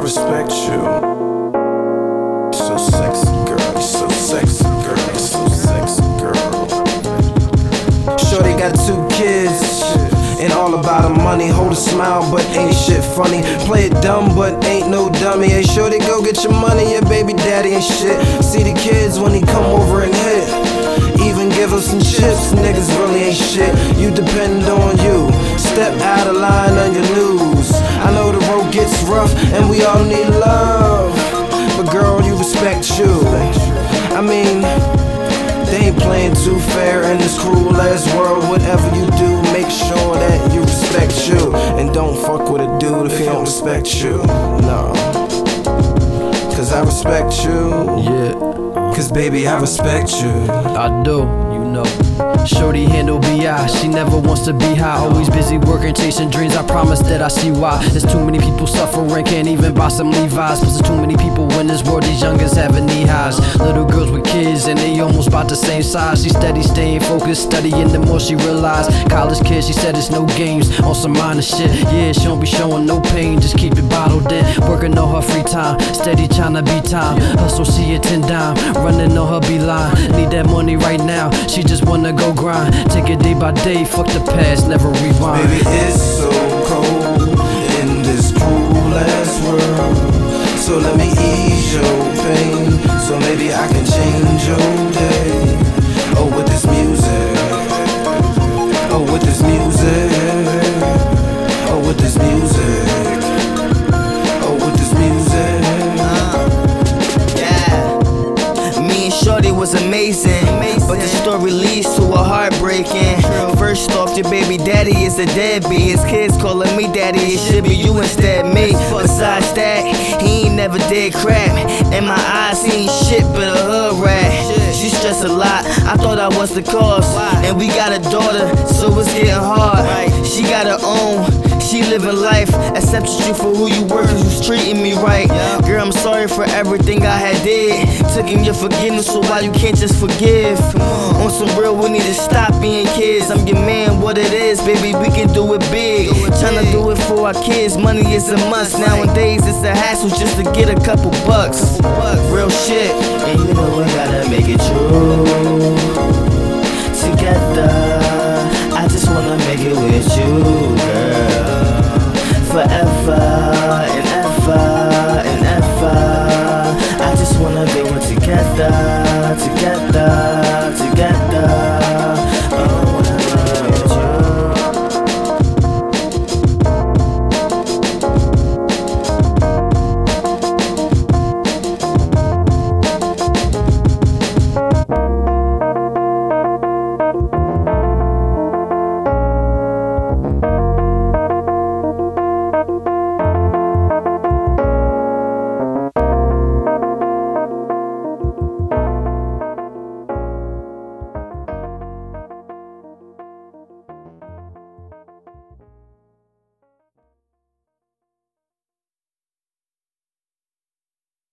respect you. So sexy, girl. So sexy, girl. So sexy, girl. Shorty got two kids. And all about the money, hold a smile, but ain't shit funny. Play it dumb, but ain't no dummy. Hey, shorty, go get your money, your baby daddy ain't shit. See the kids when he come over and hit. Even give us some chips, niggas really ain't shit. You depend on you. Step out of line and we all need love. But girl, you respect you. I mean, they ain't playing too fair in this cruel ass world. Whatever you do, make sure that you respect you. And don't fuck with a dude if he don't respect you. No. Cause I respect you. Yeah, Cause baby, I respect you. I do, Shorty handle BI, she never wants to be high. Always busy working, chasing dreams. I promise that I see why. There's too many people suffering, can't even buy some Levi's. Plus, there's too many people in this world, these youngins having knee highs. Little girls with kids, and they almost about the same size. She steady staying focused, studying the more she realize. College kid, she said it's no games, on some minor shit. Yeah, she don't be showing no pain, just keep it bottled in. Working on her free time, steady trying to be time. Hustle, she a 10 dime, running on her beeline. Need that money right now, she just wanna go grind. Take it day by day, fuck the past, never rewind. Baby, it's so cold in this world. So let me ease your pain. So maybe I can change your day. Oh, with this music. Oh, with this music. Oh, with this music. Oh, with this music. Uh-huh. Yeah. Me and Shorty was amazing, but the story leads to a heartbreaking. First off, your baby daddy is a deadbeat. His kids calling me daddy, it should be you instead did crap. And my eyes, seen shit but a hood rat. She stressed a lot, I thought I was the cause. And we got a daughter, so it's getting hard. She got her own. Life, accepted you for who you were, cause you treating me right. Girl, I'm sorry for everything I had did. Took in your forgiveness, so why you can't just forgive? On some real, we need to stop being kids. I'm your man, what it is, baby, we can do it big. Tryna do it for our kids, money is a must. Nowadays, it's a hassle just to get a couple bucks.